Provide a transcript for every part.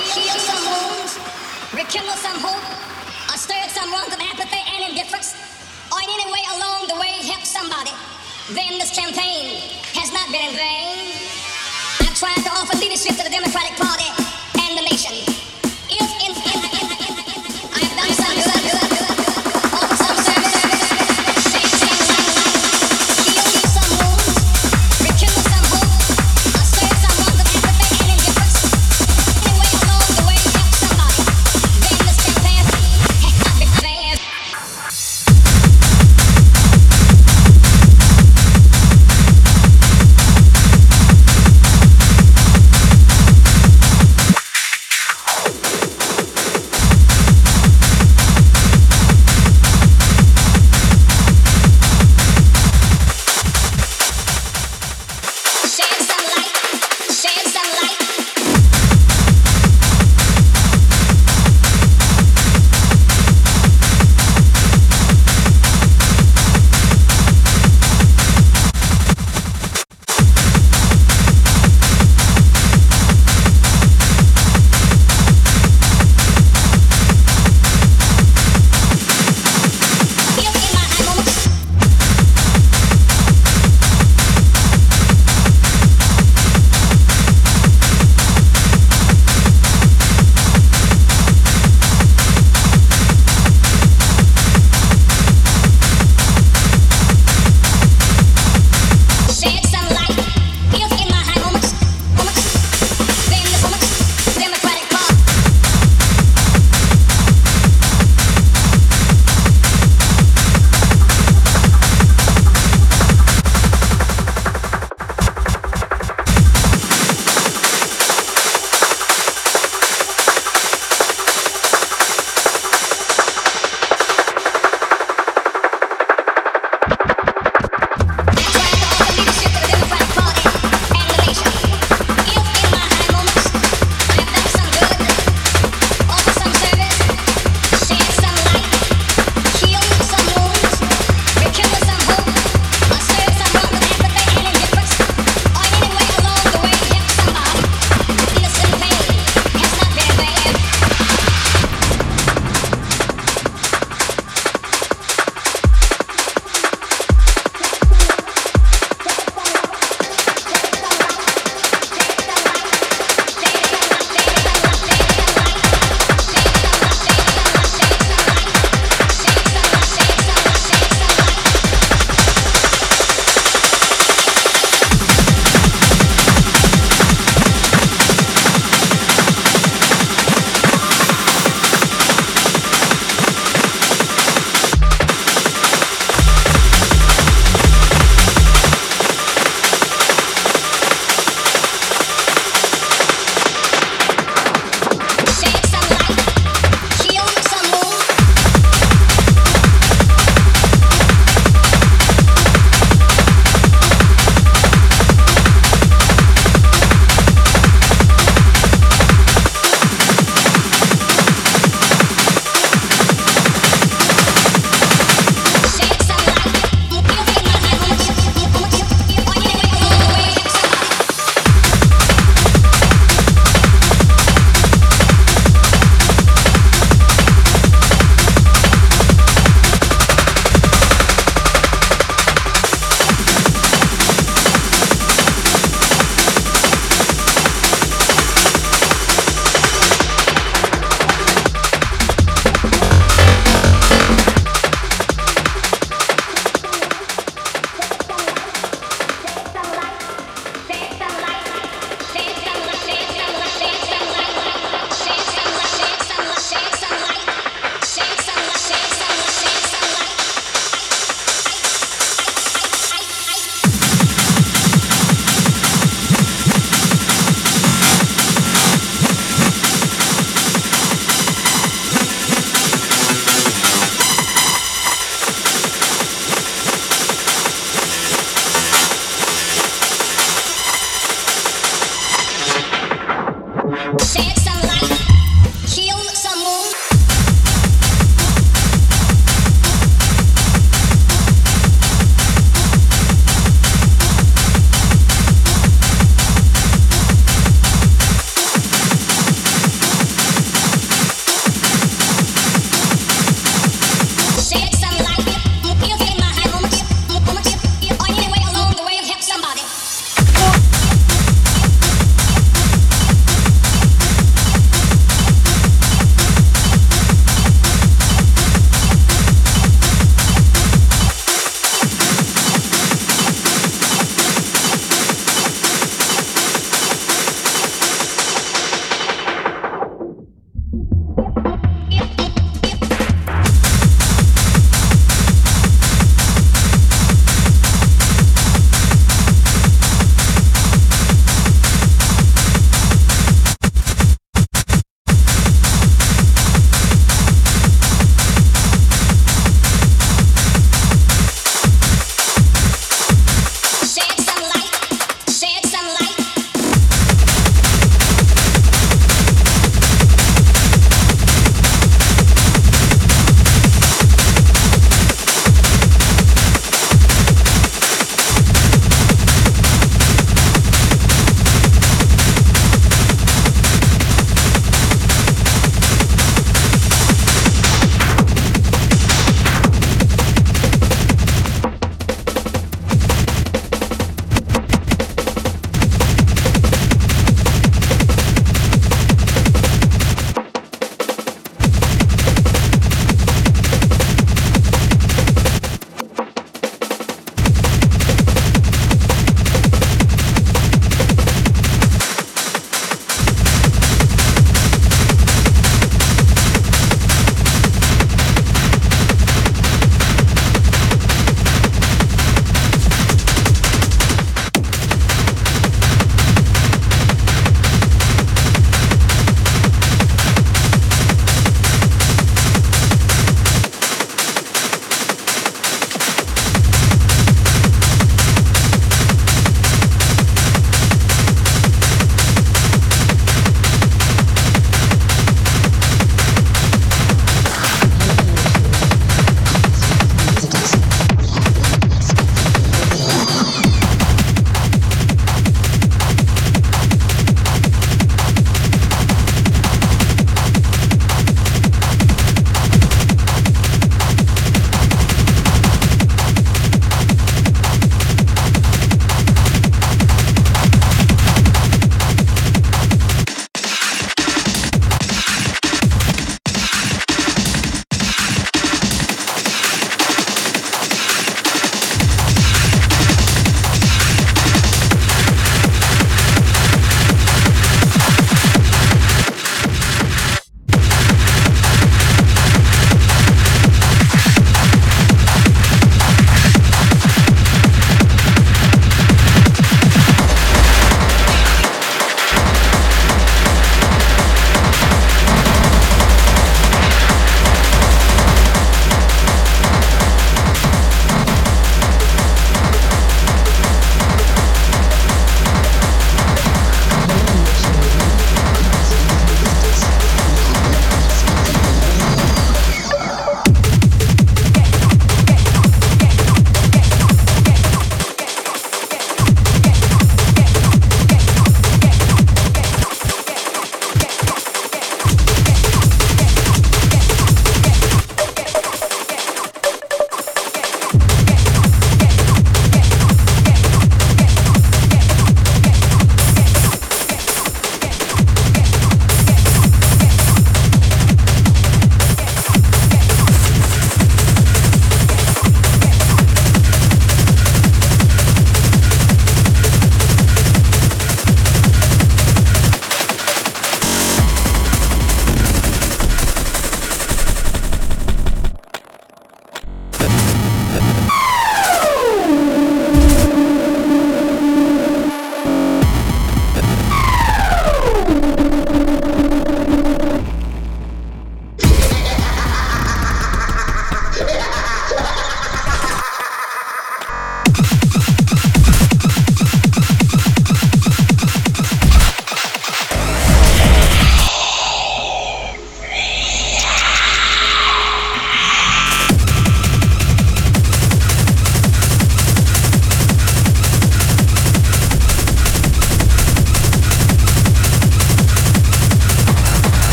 heal some wounds, rekindle some hope, or stir some rungs of apathy and indifference, or in any way along the way help somebody, then this campaign has not been in vain. I've tried to offer leadership to the Democratic Party and the nation.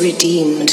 Redeemed.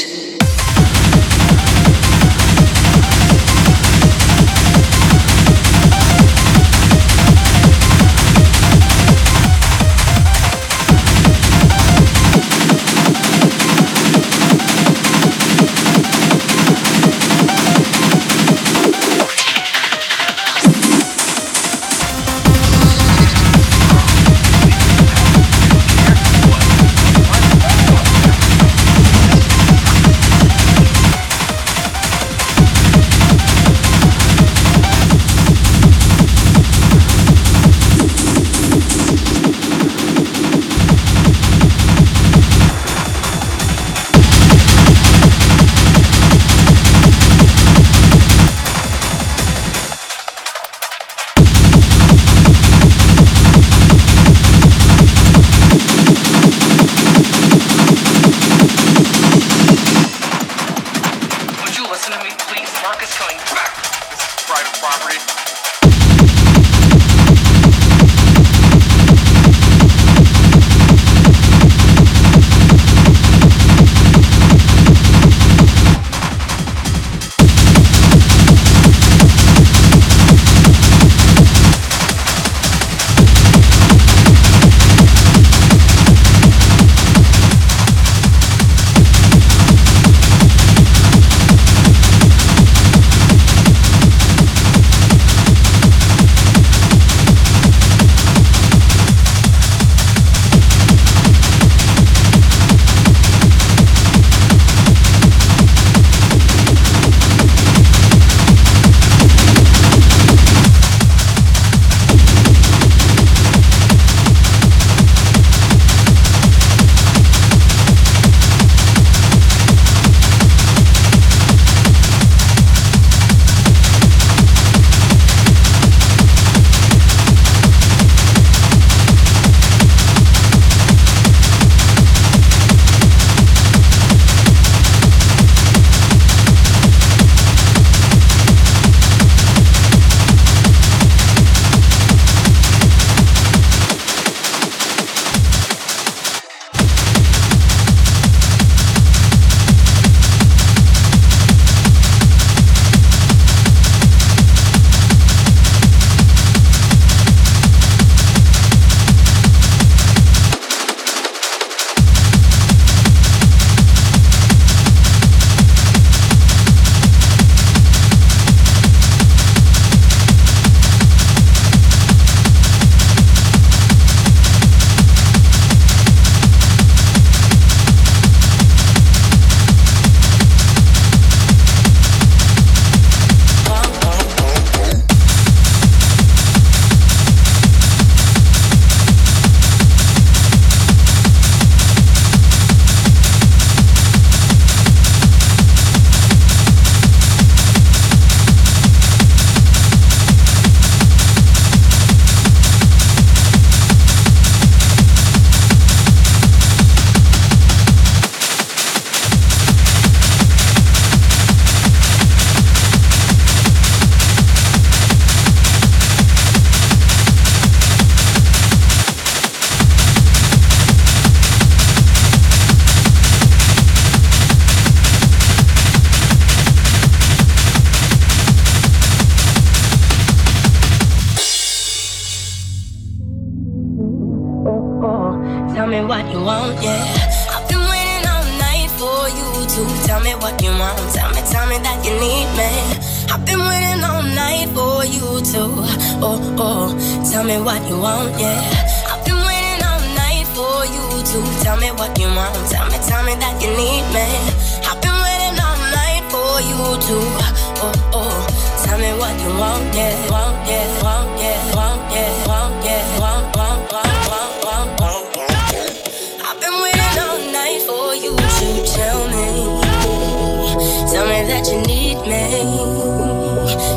that you need me.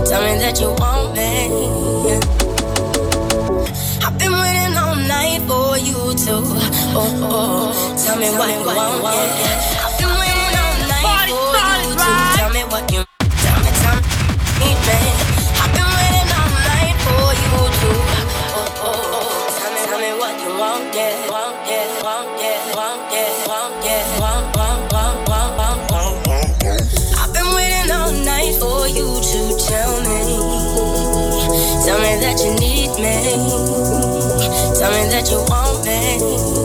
Tell me that you want me. I've been waiting all night for you to. Oh, oh. Tell me what you want. Yeah. I've been waiting all night for you to. Tell me what you. Tell me, tell me, need me. that you need me. Tell me that you want me.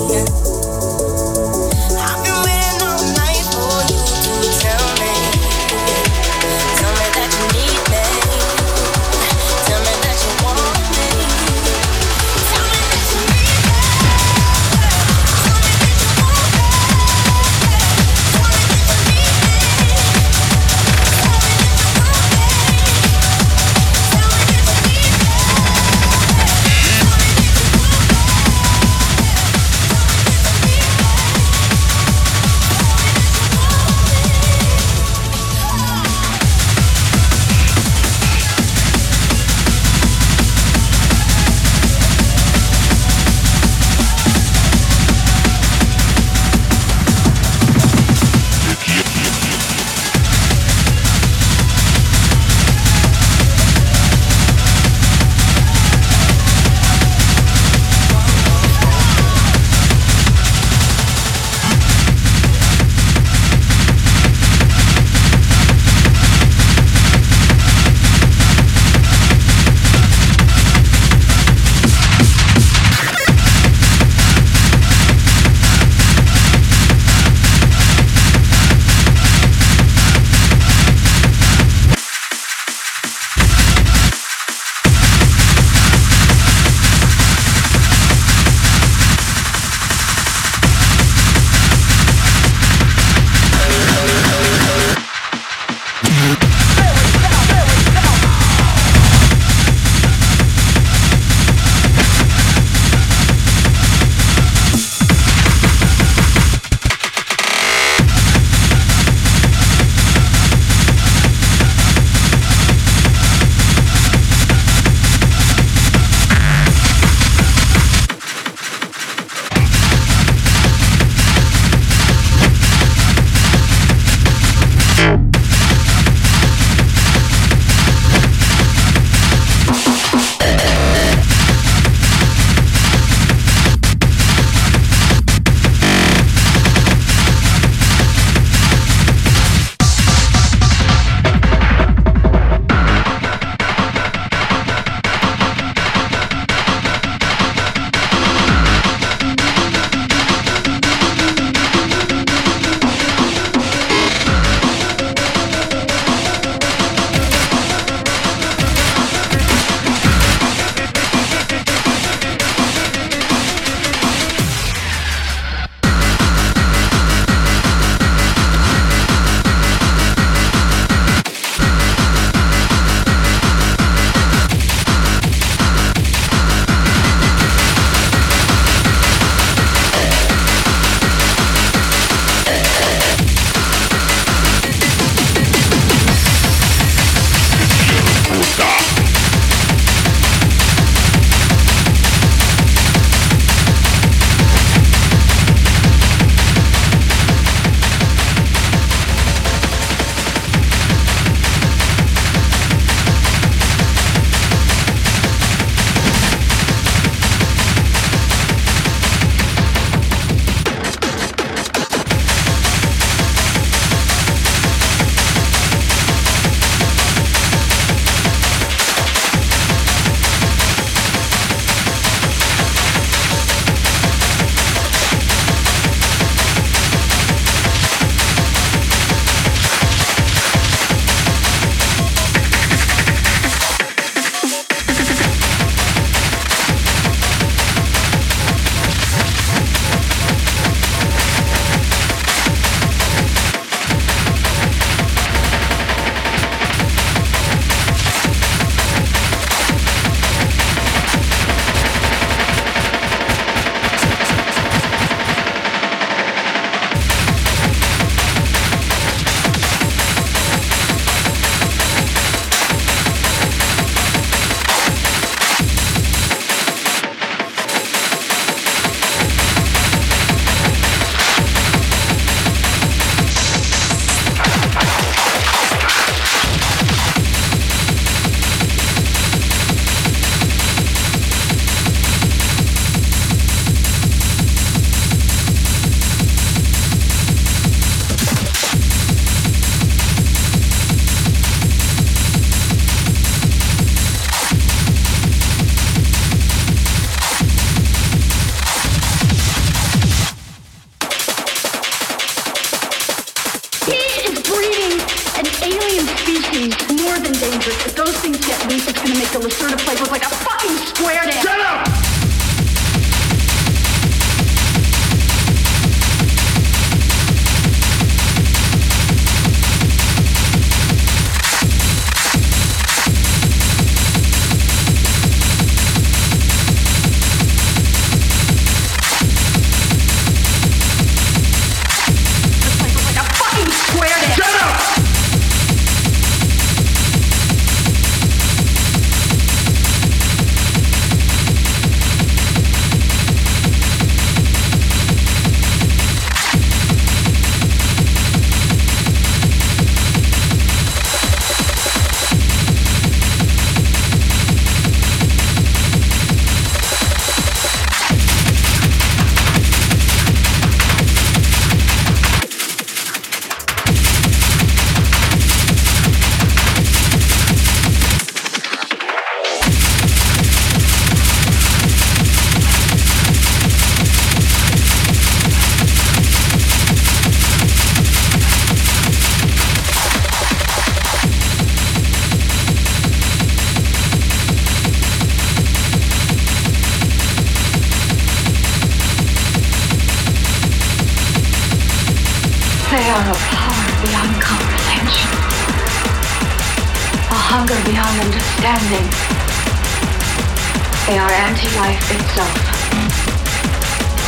Anti-life itself.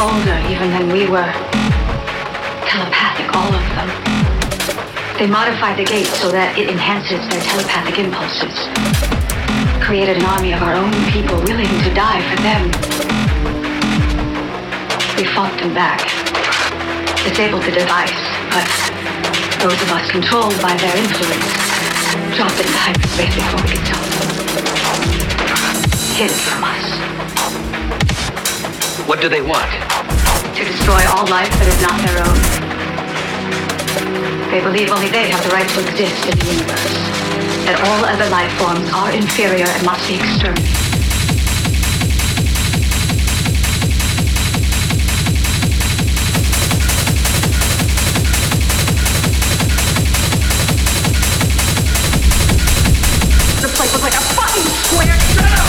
Older even than we were. Telepathic, all of them. They modified the gate so that it enhances their telepathic impulses. Created an army of our own people willing to die for them. We fought them back disabled the device, but those of us controlled by their influence dropped into hyperspace before we could tell them. Hid from us. What do they want? To destroy all life that is not their own. They believe only they have the right to exist in the universe. That all other life forms are inferior and must be exterminated. Like a fucking square. Shut up!